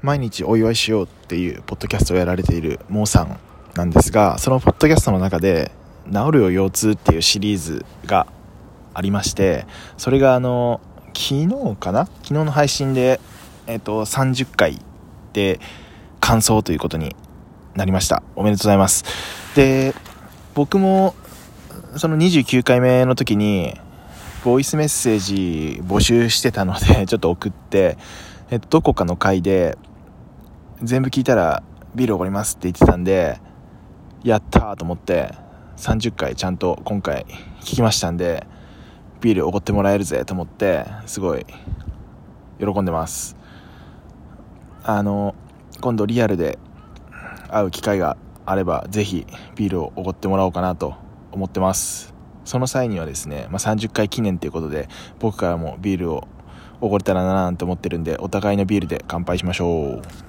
毎日お祝いしようっていうポッドキャストをやられているモーさんなんですがそのポッドキャストの中で「治るよ腰痛」っていうシリーズがありましてそれがあの昨日かな？昨日の配信で、えっと30回で感想ということになりました。おめでとうございます。で僕もその29回目の時にボイスメッセージ募集してたのでちょっと送ってえっと、どこかの回で全部聞いたらビールおごりますって言ってたんでやったーと思って30回ちゃんと今回聞きましたんでビールおごってもらえるぜと思ってすごい喜んでます。あの今度リアルで会う機会があればぜひビールをおごってもらおうかなと思ってます。その際にはですね、まあ、30回記念ということで僕からもビールをおごれたらななんて思ってるんでお互いのビールで乾杯しましょう。